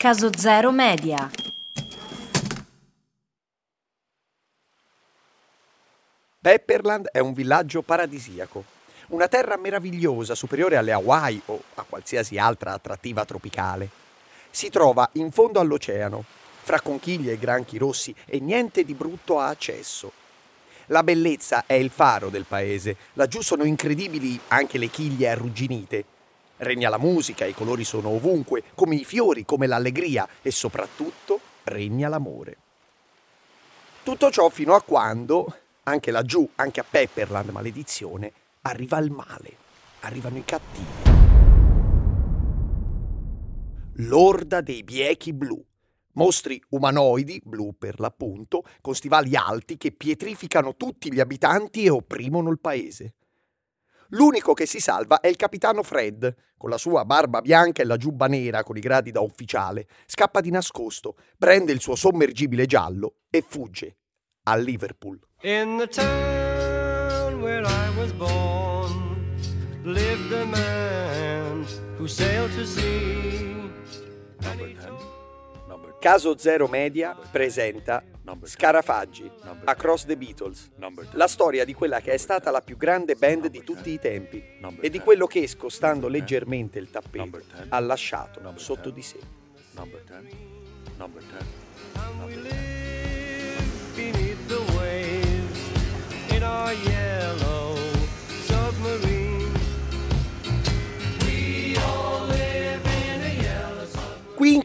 Caso Zero Media. Pepperland è un villaggio paradisiaco, una terra meravigliosa superiore alle Hawaii o a qualsiasi altra attrattiva tropicale. Si trova in fondo all'oceano, fra conchiglie e granchi rossi e niente di brutto a accesso. La bellezza è il faro del paese, laggiù sono incredibili anche le chiglie arrugginite. Regna la musica, i colori sono ovunque, come i fiori, come l'allegria e soprattutto regna l'amore. Tutto ciò fino a quando, anche laggiù, anche a Pepperland, maledizione, arriva il male, arrivano i cattivi. L'orda dei biechi blu, mostri umanoidi, blu per l'appunto, con stivali alti che pietrificano tutti gli abitanti e opprimono il paese. L'unico che si salva è il capitano Fred, con la sua barba bianca e la giubba nera con i gradi da ufficiale. Scappa di nascosto, prende il suo sommergibile giallo e fugge a Liverpool. In the town where I was born lived a man who sailed to sea. Caso Zero Media presenta Scarafaggi, Across the Beatles, la storia di quella che è stata la più grande band di tutti i tempi e di quello che, scostando leggermente il tappeto, ha lasciato sotto di sé. In our yellow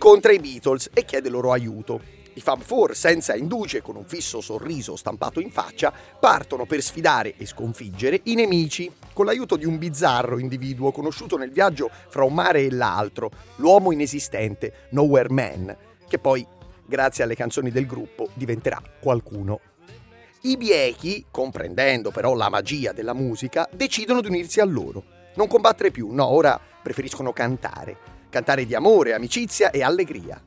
incontra i Beatles e chiede loro aiuto. I Fab Four, senza induce, con un fisso sorriso stampato in faccia, partono per sfidare e sconfiggere i nemici, con l'aiuto di un bizzarro individuo conosciuto nel viaggio fra un mare e l'altro, l'uomo inesistente, Nowhere Man, che poi, grazie alle canzoni del gruppo, diventerà qualcuno. I biechi, comprendendo però la magia della musica, decidono di unirsi a loro. Non combattere più, no, ora preferiscono cantare. Cantare di amore, amicizia e allegria.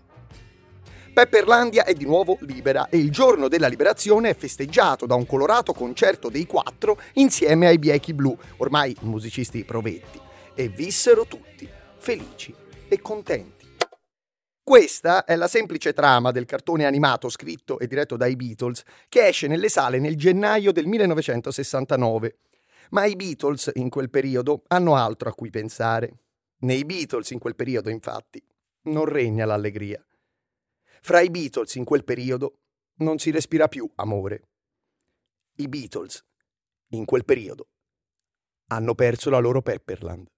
Pepperlandia è di nuovo libera e il giorno della liberazione è festeggiato da un colorato concerto dei quattro insieme ai Biechi Blu, ormai musicisti provetti, e vissero tutti felici e contenti. Questa è la semplice trama del cartone animato scritto e diretto dai Beatles che esce nelle sale nel gennaio del 1969. Ma i Beatles in quel periodo hanno altro a cui pensare. Nei Beatles in quel periodo, infatti, non regna l'allegria. Fra i Beatles in quel periodo non si respira più amore. I Beatles in quel periodo hanno perso la loro Pepperland.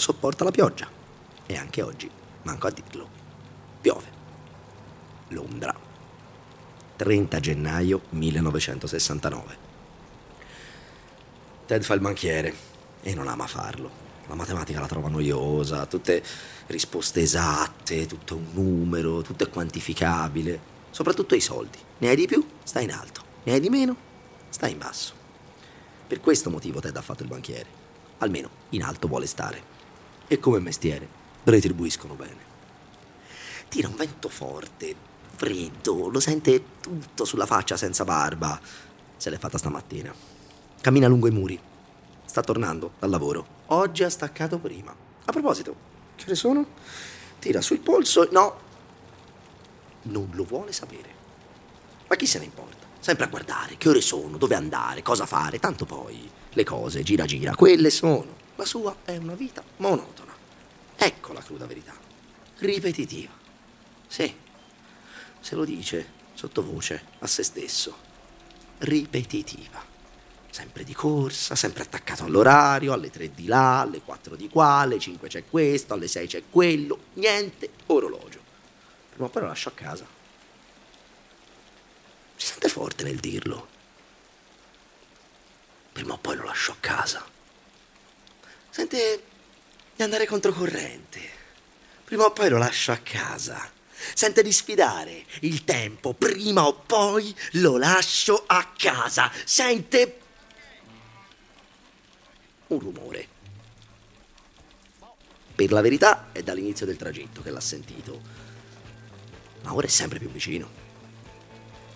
Sopporta la pioggia. E anche oggi, manco a dirlo, piove. Londra. 30 gennaio 1969. Ted fa il banchiere e non ama farlo. La matematica la trova noiosa, tutte risposte esatte, tutto un numero, tutto è quantificabile. Soprattutto i soldi. Ne hai di più? Stai in alto. Ne hai di meno? Stai in basso. Per questo motivo Ted ha fatto il banchiere. Almeno in alto vuole stare. E come mestiere retribuiscono bene. Tira un vento forte, freddo, lo sente tutto sulla faccia senza barba. Se l'è fatta stamattina. Cammina lungo i muri. Sta tornando dal lavoro. Oggi ha staccato prima. A proposito, che ore sono? Tira sul polso. No. Non lo vuole sapere. Ma chi se ne importa? Sempre a guardare che ore sono, dove andare, cosa fare. Tanto poi le cose, gira gira, quelle sono. La sua è una vita monotona. Ecco la cruda verità. Ripetitiva. Sì. Se lo dice sottovoce a se stesso. Ripetitiva. Sempre di corsa, sempre attaccato all'orario, alle 3 di là, alle 4 di qua, alle 5 c'è questo, alle 6 c'è quello, niente orologio. Prima o poi lo lascio a casa. Si sente forte nel dirlo. Prima o poi lo lascio a casa. Sente di andare controcorrente. Prima o poi lo lascio a casa. Sente di sfidare il tempo. Prima o poi lo lascio a casa. Sente un rumore. Per la verità è dall'inizio del tragitto che l'ha sentito. Ma ora è sempre più vicino.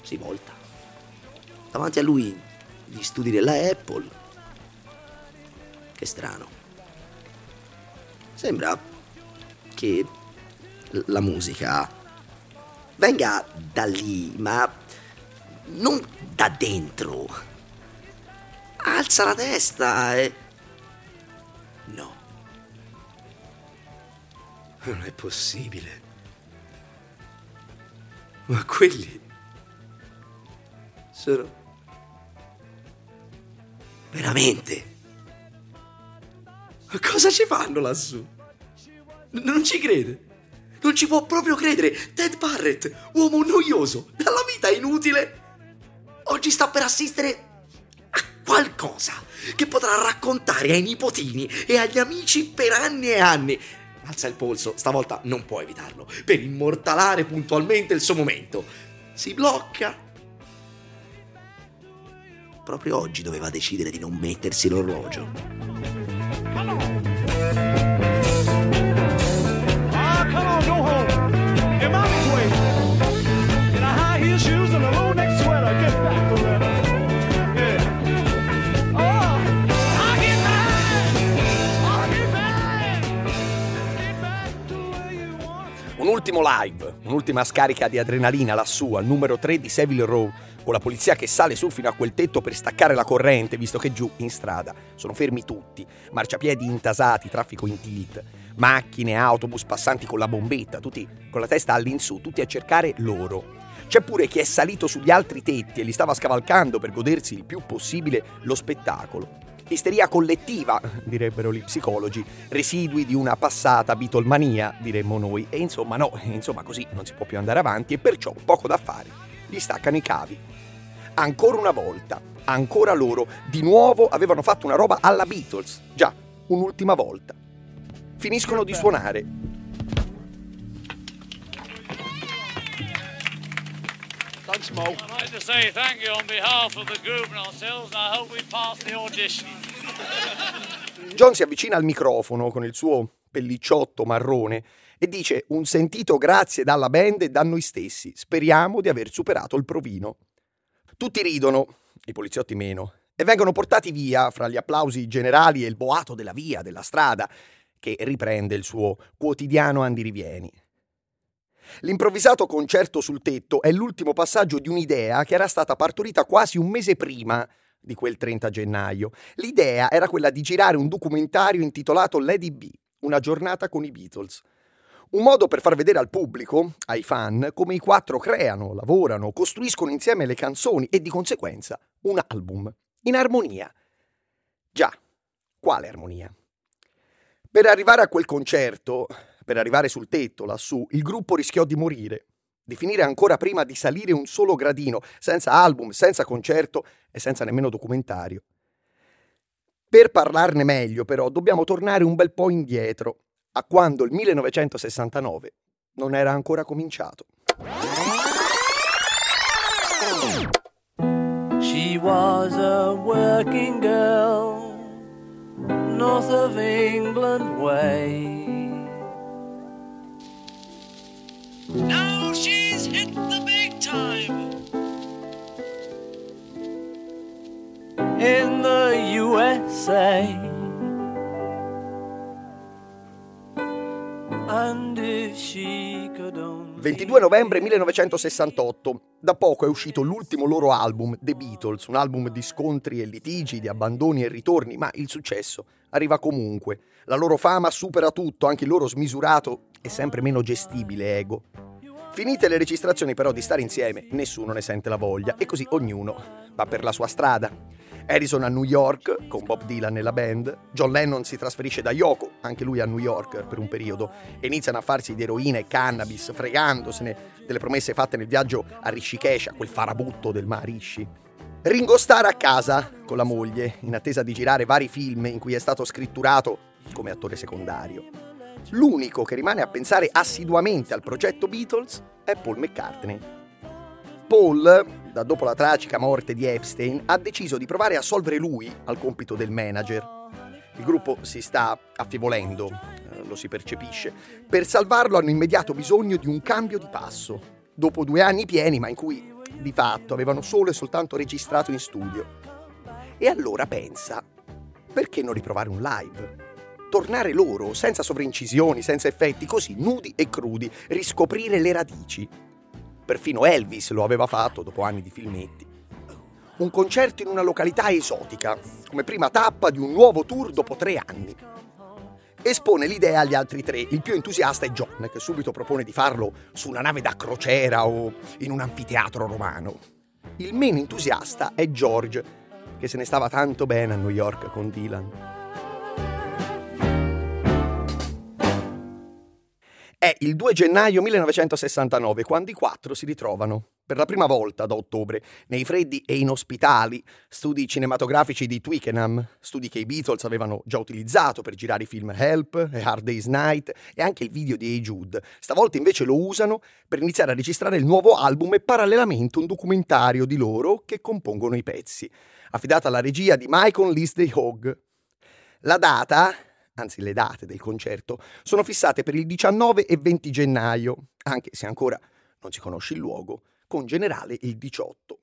Si volta. Davanti a lui gli studi della Apple. Che strano. Sembra che la musica venga da lì, ma non da dentro. Alza la testa e... No. Non è possibile. Ma quelli sono... Veramente? Cosa ci fanno lassù? Non ci crede. Non ci può proprio credere. Ted Barrett, uomo noioso, dalla vita inutile. Oggi sta per assistere a qualcosa che potrà raccontare ai nipotini e agli amici per anni e anni. Alza il polso, stavolta non può evitarlo, per immortalare puntualmente il suo momento. Si blocca. Proprio oggi doveva decidere di non mettersi l'orologio. Un'ultima scarica di adrenalina lassù al numero 3 di Seville Row, con la polizia che sale su fino a quel tetto per staccare la corrente, visto che giù in strada sono fermi tutti, marciapiedi intasati, traffico in tilt, macchine, autobus, passanti con la bombetta, tutti con la testa all'insù, tutti a cercare loro. C'è pure chi è salito sugli altri tetti e li stava scavalcando per godersi il più possibile lo spettacolo. Isteria collettiva, direbbero gli psicologi, residui di una passata bitolmania, diremmo noi. E insomma, no, insomma, così non si può più andare avanti e perciò poco da fare. Gli staccano i cavi. Ancora una volta, ancora loro, di nuovo avevano fatto una roba alla Beatles. Già, un'ultima volta. Finiscono di suonare. Thanks, Mo. I'd like to say thank you on behalf of the group and ourselves, and I hope we pass the audition. John si avvicina al microfono con il suo pellicciotto marrone e dice un sentito grazie dalla band e da noi stessi. Speriamo di aver superato il provino. Tutti ridono, i poliziotti meno, e vengono portati via fra gli applausi generali e il boato della via, della strada, che riprende il suo quotidiano andirivieni. L'improvvisato concerto sul tetto è l'ultimo passaggio di un'idea che era stata partorita quasi un mese prima di quel 30 gennaio. L'idea era quella di girare un documentario intitolato Lady B, una giornata con i Beatles. Un modo per far vedere al pubblico, ai fan, come i quattro creano, lavorano, costruiscono insieme le canzoni e di conseguenza un album, in armonia. Già, quale armonia? Per arrivare a quel concerto, per arrivare sul tetto lassù, il gruppo rischiò di morire, di finire ancora prima di salire un solo gradino, senza album, senza concerto e senza nemmeno documentario. Per parlarne meglio, però, dobbiamo tornare un bel po' indietro, a quando il 1969 non era ancora cominciato. She was a working girl, north of England way. In the USA. And if she could only 22 novembre 1968. Da poco è uscito l'ultimo loro album, The Beatles, un album di scontri e litigi, di abbandoni e ritorni, ma il successo arriva comunque. La loro fama supera tutto, anche il loro smisurato e sempre meno gestibile ego. Finite le registrazioni però di stare insieme, nessuno ne sente la voglia e così ognuno va per la sua strada. Harrison a New York con Bob Dylan nella band, John Lennon si trasferisce da Yoko, anche lui a New York per un periodo, e iniziano a farsi di eroina e cannabis, fregandosene delle promesse fatte nel viaggio a Rishikesh, a quel farabutto del Maharishi. Ringo Starr a casa con la moglie, in attesa di girare vari film in cui è stato scritturato come attore secondario. L'unico che rimane a pensare assiduamente al progetto Beatles è Paul McCartney. Paul, da dopo la tragica morte di Epstein, ha deciso di provare a solvere lui al compito del manager. Il gruppo si sta affievolendo, eh, lo si percepisce. Per salvarlo hanno immediato bisogno di un cambio di passo, dopo due anni pieni ma in cui di fatto avevano solo e soltanto registrato in studio. E allora pensa, perché non riprovare un live? Tornare loro, senza sovraincisioni, senza effetti, così nudi e crudi, riscoprire le radici. Perfino Elvis lo aveva fatto dopo anni di filmetti. Un concerto in una località esotica, come prima tappa di un nuovo tour dopo tre anni. Espone l'idea agli altri tre. Il più entusiasta è John, che subito propone di farlo su una nave da crociera o in un anfiteatro romano. Il meno entusiasta è George, che se ne stava tanto bene a New York con Dylan. È il 2 gennaio 1969 quando i quattro si ritrovano, per la prima volta da ottobre, nei freddi e inospitali studi cinematografici di Twickenham, studi che i Beatles avevano già utilizzato per girare i film Help e Hard Day's Night e anche il video di Hey Jude. Stavolta invece lo usano per iniziare a registrare il nuovo album e parallelamente un documentario di loro che compongono i pezzi, affidato alla regia di Michael Lisdey Hogg. La data anzi le date del concerto, sono fissate per il 19 e 20 gennaio, anche se ancora non si conosce il luogo, con generale il 18.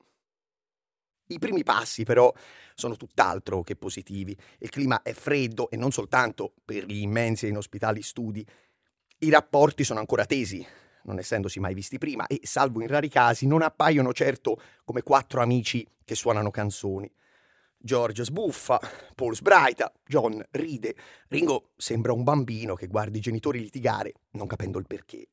I primi passi però sono tutt'altro che positivi. Il clima è freddo e non soltanto per gli immensi e inospitali studi. I rapporti sono ancora tesi, non essendosi mai visti prima, e salvo in rari casi non appaiono certo come quattro amici che suonano canzoni. George sbuffa, Paul sbraita, John ride, Ringo sembra un bambino che guarda i genitori litigare, non capendo il perché.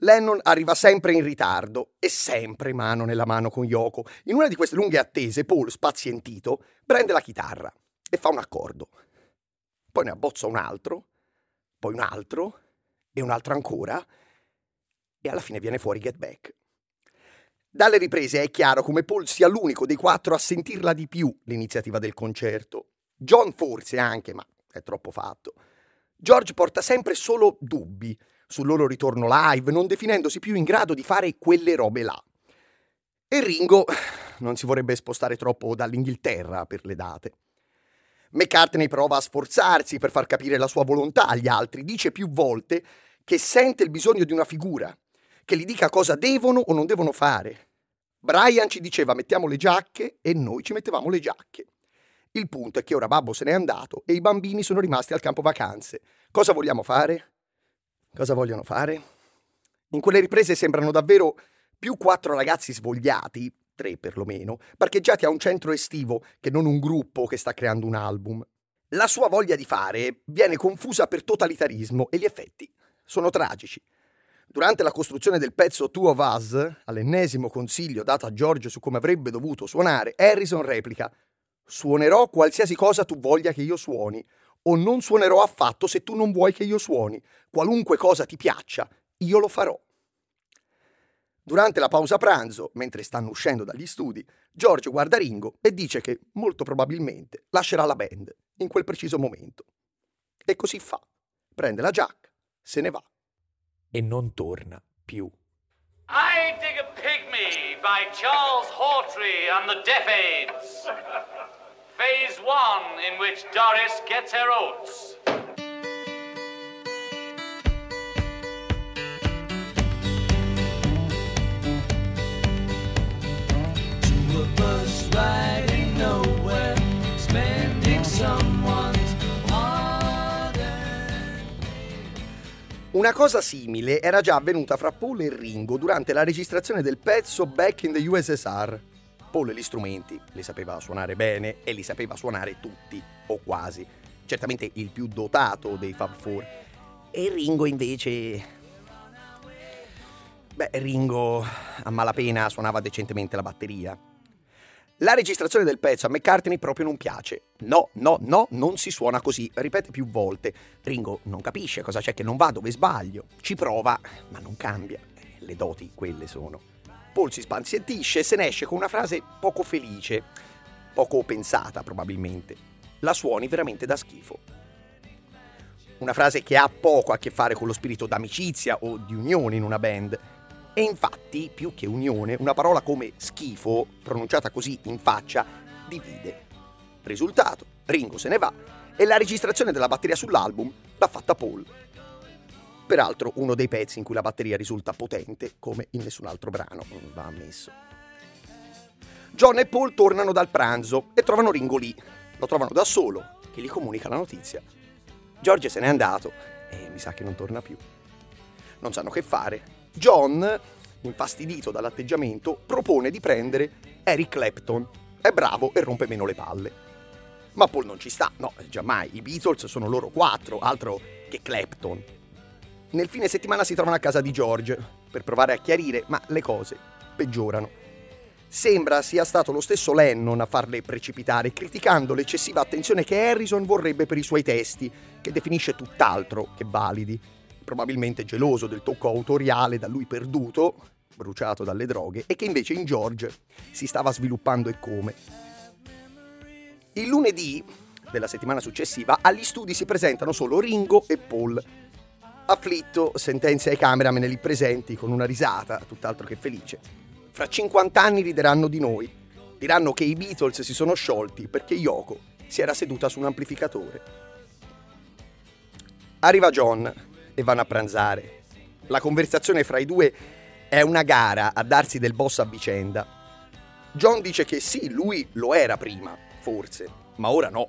Lennon arriva sempre in ritardo e sempre mano nella mano con Yoko. In una di queste lunghe attese, Paul, spazientito, prende la chitarra e fa un accordo. Poi ne abbozza un altro, poi un altro e un altro ancora e alla fine viene fuori Get Back. Dalle riprese è chiaro come Paul sia l'unico dei quattro a sentirla di più l'iniziativa del concerto. John forse anche, ma è troppo fatto. George porta sempre solo dubbi sul loro ritorno live, non definendosi più in grado di fare quelle robe là. E Ringo non si vorrebbe spostare troppo dall'Inghilterra per le date. McCartney prova a sforzarsi per far capire la sua volontà agli altri, dice più volte che sente il bisogno di una figura, che gli dica cosa devono o non devono fare. Brian ci diceva mettiamo le giacche e noi ci mettevamo le giacche. Il punto è che ora Babbo se n'è andato e i bambini sono rimasti al campo vacanze. Cosa vogliamo fare? Cosa vogliono fare? In quelle riprese sembrano davvero più quattro ragazzi svogliati, tre perlomeno, parcheggiati a un centro estivo che non un gruppo che sta creando un album. La sua voglia di fare viene confusa per totalitarismo e gli effetti sono tragici. Durante la costruzione del pezzo Two of Us, all'ennesimo consiglio dato a George su come avrebbe dovuto suonare, Harrison replica Suonerò qualsiasi cosa tu voglia che io suoni, o non suonerò affatto se tu non vuoi che io suoni. Qualunque cosa ti piaccia, io lo farò. Durante la pausa pranzo, mentre stanno uscendo dagli studi, George guarda Ringo e dice che molto probabilmente lascerà la band in quel preciso momento. E così fa. Prende la giacca, se ne va e non torna più. I Dig a Pygmy by Charles Hawtrey and the Deaf Aids. Phase one, in which Doris gets her oats. Una cosa simile era già avvenuta fra Paul e Ringo durante la registrazione del pezzo Back in the USSR. Paul gli strumenti li sapeva suonare bene e li sapeva suonare tutti, o quasi. Certamente il più dotato dei Fab Four. E Ringo invece... Beh, Ringo a malapena suonava decentemente la batteria. La registrazione del pezzo a McCartney proprio non piace. No, no, no, non si suona così. Ripete più volte. Ringo non capisce cosa c'è che non va, dove sbaglio. Ci prova, ma non cambia. Eh, Le doti quelle sono. Paul si spazientisce e se ne esce con una frase poco felice, poco pensata probabilmente. La suoni veramente da schifo. Una frase che ha poco a che fare con lo spirito d'amicizia o di unione in una band. E infatti, più che unione, una parola come schifo, pronunciata così in faccia, divide. Risultato, Ringo se ne va e la registrazione della batteria sull'album l'ha fatta Paul. Peraltro uno dei pezzi in cui la batteria risulta potente come in nessun altro brano, va ammesso. John e Paul tornano dal pranzo e trovano Ringo lì. Lo trovano da solo, che gli comunica la notizia. George se n'è andato e mi sa che non torna più. Non sanno che fare. John, infastidito dall'atteggiamento, propone di prendere Eric Clapton. È bravo e rompe meno le palle. Ma Paul non ci sta, no, giammai. I Beatles sono loro quattro, altro che Clapton. Nel fine settimana si trovano a casa di George per provare a chiarire, ma le cose peggiorano. Sembra sia stato lo stesso Lennon a farle precipitare, criticando l'eccessiva attenzione che Harrison vorrebbe per i suoi testi, che definisce tutt'altro che validi. Probabilmente geloso del tocco autoriale da lui perduto, bruciato dalle droghe, e che invece in George si stava sviluppando e come. Il lunedì della settimana successiva agli studi si presentano solo Ringo e Paul. Afflitto sentenzia ai cameraman lì presenti con una risata, tutt'altro che felice. Fra 50 anni rideranno di noi. Diranno che i Beatles si sono sciolti perché Yoko si era seduta su un amplificatore. Arriva John e vanno a pranzare. La conversazione fra i due è una gara a darsi del boss a vicenda. John dice che sì, lui lo era prima, forse, ma ora no.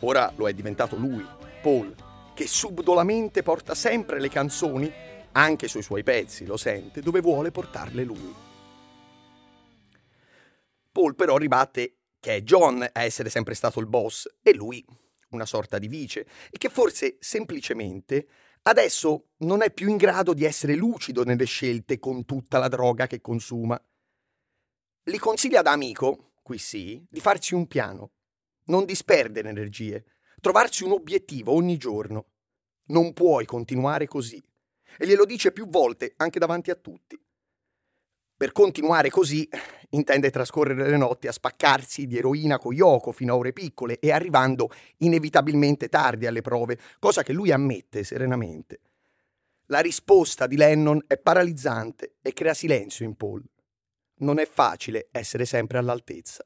Ora lo è diventato lui, Paul, che subdolamente porta sempre le canzoni, anche sui suoi pezzi, lo sente, dove vuole portarle lui. Paul però ribatte che è John a essere sempre stato il boss e lui una sorta di vice e che forse semplicemente adesso non è più in grado di essere lucido nelle scelte con tutta la droga che consuma. Gli consiglia da amico, qui sì, di farsi un piano, non disperdere energie, trovarsi un obiettivo ogni giorno. Non puoi continuare così. E glielo dice più volte, anche davanti a tutti. Per continuare così, intende trascorrere le notti a spaccarsi di eroina con Yoko fino a ore piccole e arrivando inevitabilmente tardi alle prove, cosa che lui ammette serenamente. La risposta di Lennon è paralizzante e crea silenzio in Paul. Non è facile essere sempre all'altezza.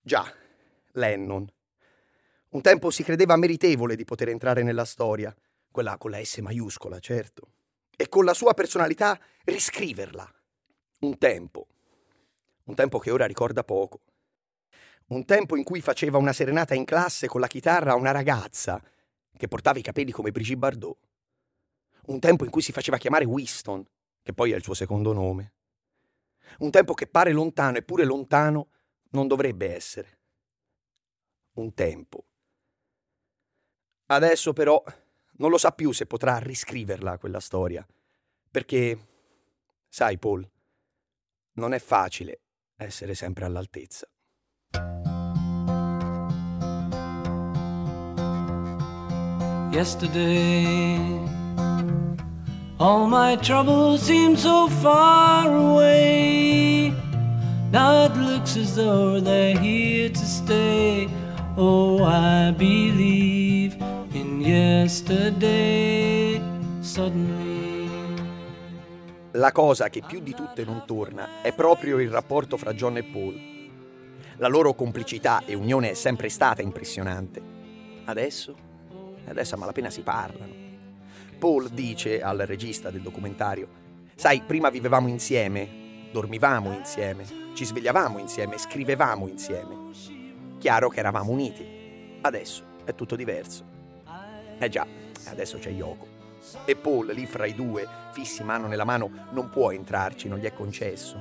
Già, Lennon. Un tempo si credeva meritevole di poter entrare nella storia, quella con la S maiuscola, certo, e con la sua personalità riscriverla. Un tempo. Un tempo che ora ricorda poco. Un tempo in cui faceva una serenata in classe con la chitarra a una ragazza che portava i capelli come Brigitte Bardot. Un tempo in cui si faceva chiamare Winston, che poi è il suo secondo nome. Un tempo che pare lontano eppure lontano non dovrebbe essere. Un tempo. Adesso però non lo sa più se potrà riscriverla quella storia, perché, sai Paul, non è facile essere sempre all'altezza. Yesterday, all my troubles seem so far away. Now it looks as though they're here to stay. Oh, I believe La cosa che più di tutte non torna è proprio il rapporto fra John e Paul. La loro complicità e unione è sempre stata impressionante. Adesso? Adesso a malapena si parlano. Paul dice al regista del documentario, sai, prima vivevamo insieme, dormivamo insieme, ci svegliavamo insieme, scrivevamo insieme. Chiaro che eravamo uniti. Adesso è tutto diverso. Eh già, adesso c'è Yoko. E Paul lì fra i due, fissi mano nella mano, non può entrarci, non gli è concesso.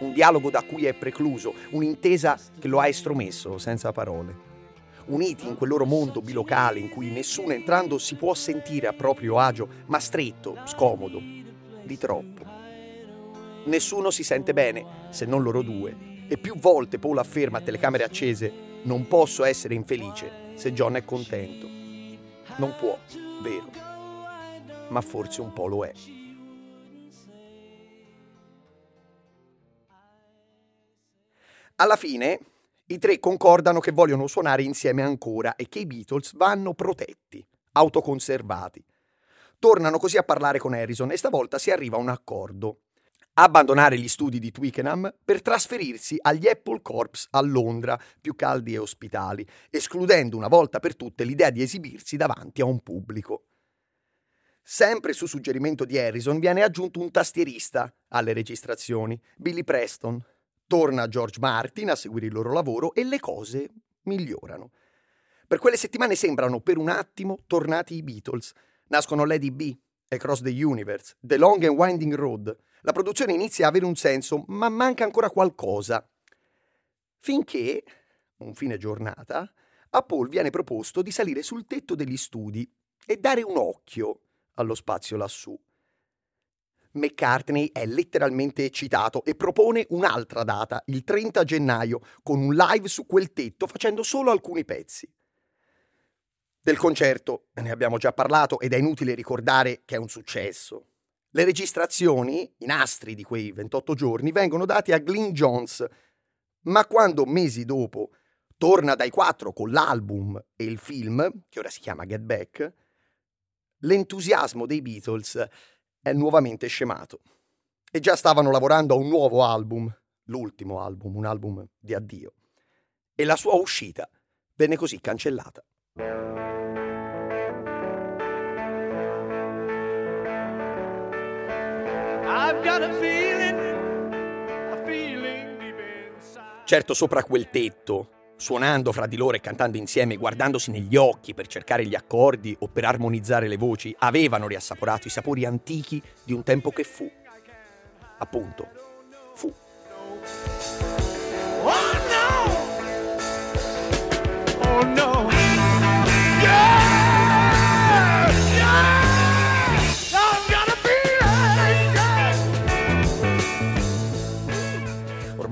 Un dialogo da cui è precluso, un'intesa che lo ha estromesso senza parole. Uniti in quel loro mondo bilocale in cui nessuno entrando si può sentire a proprio agio, ma stretto, scomodo, di troppo. Nessuno si sente bene, se non loro due, e più volte Paul afferma a telecamere accese non posso essere infelice se John è contento. Non può, vero, ma forse un po' lo è. Alla fine i tre concordano che vogliono suonare insieme ancora e che i Beatles vanno protetti, autoconservati. Tornano così a parlare con Harrison e stavolta si arriva a un accordo. Abbandonare gli studi di Twickenham per trasferirsi agli Apple Corps a Londra, più caldi e ospitali, escludendo una volta per tutte l'idea di esibirsi davanti a un pubblico. Sempre su suggerimento di Harrison viene aggiunto un tastierista alle registrazioni, Billy Preston. Torna George Martin a seguire il loro lavoro e le cose migliorano. Per quelle settimane sembrano per un attimo tornati i Beatles. Nascono Lady B, Across the Universe, The Long and Winding Road. La produzione inizia a avere un senso, ma manca ancora qualcosa. Finché, un fine giornata, a Paul viene proposto di salire sul tetto degli studi e dare un occhio allo spazio lassù. McCartney è letteralmente eccitato e propone un'altra data, il 30 gennaio, con un live su quel tetto facendo solo alcuni pezzi. Del concerto ne abbiamo già parlato ed è inutile ricordare che è un successo. Le registrazioni, i nastri di quei 28 giorni, vengono dati a Glyn Jones, ma quando mesi dopo torna dai quattro con l'album e il film, che ora si chiama Get Back, l'entusiasmo dei Beatles è nuovamente scemato. E già stavano lavorando a un nuovo album, l'ultimo album, un album di addio. E la sua uscita venne così cancellata. Certo, sopra quel tetto, suonando fra di loro e cantando insieme, guardandosi negli occhi per cercare gli accordi o per armonizzare le voci, avevano riassaporato i sapori antichi di un tempo che fu. Appunto, fu. Oh no! Oh no!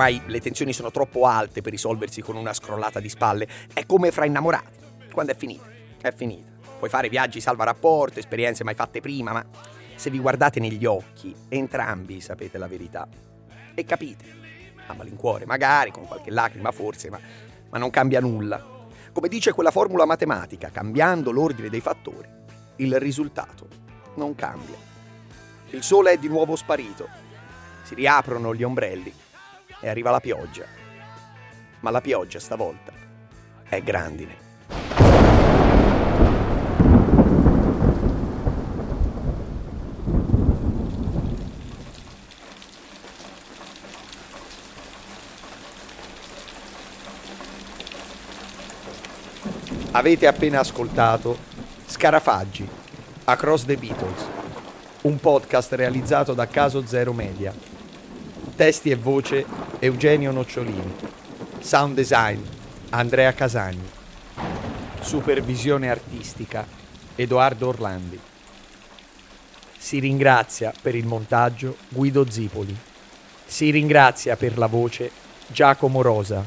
Ormai le tensioni sono troppo alte per risolversi con una scrollata di spalle. È come fra innamorati. Quando è finita, è finita. Puoi fare viaggi salva rapporto, esperienze mai fatte prima, ma se vi guardate negli occhi, entrambi sapete la verità. E capite. A malincuore, magari, con qualche lacrima forse, ma, ma non cambia nulla. Come dice quella formula matematica, cambiando l'ordine dei fattori, il risultato non cambia. Il sole è di nuovo sparito. Si riaprono gli ombrelli e arriva la pioggia. Ma la pioggia stavolta è grandine. Avete appena ascoltato Scarafaggi, Across the Beatles, un podcast realizzato da Caso Zero Media. Testi e voce Eugenio Nocciolini. Sound design Andrea Casagni. Supervisione artistica Edoardo Orlandi. Si ringrazia per il montaggio Guido Zipoli. Si ringrazia per la voce Giacomo Rosa.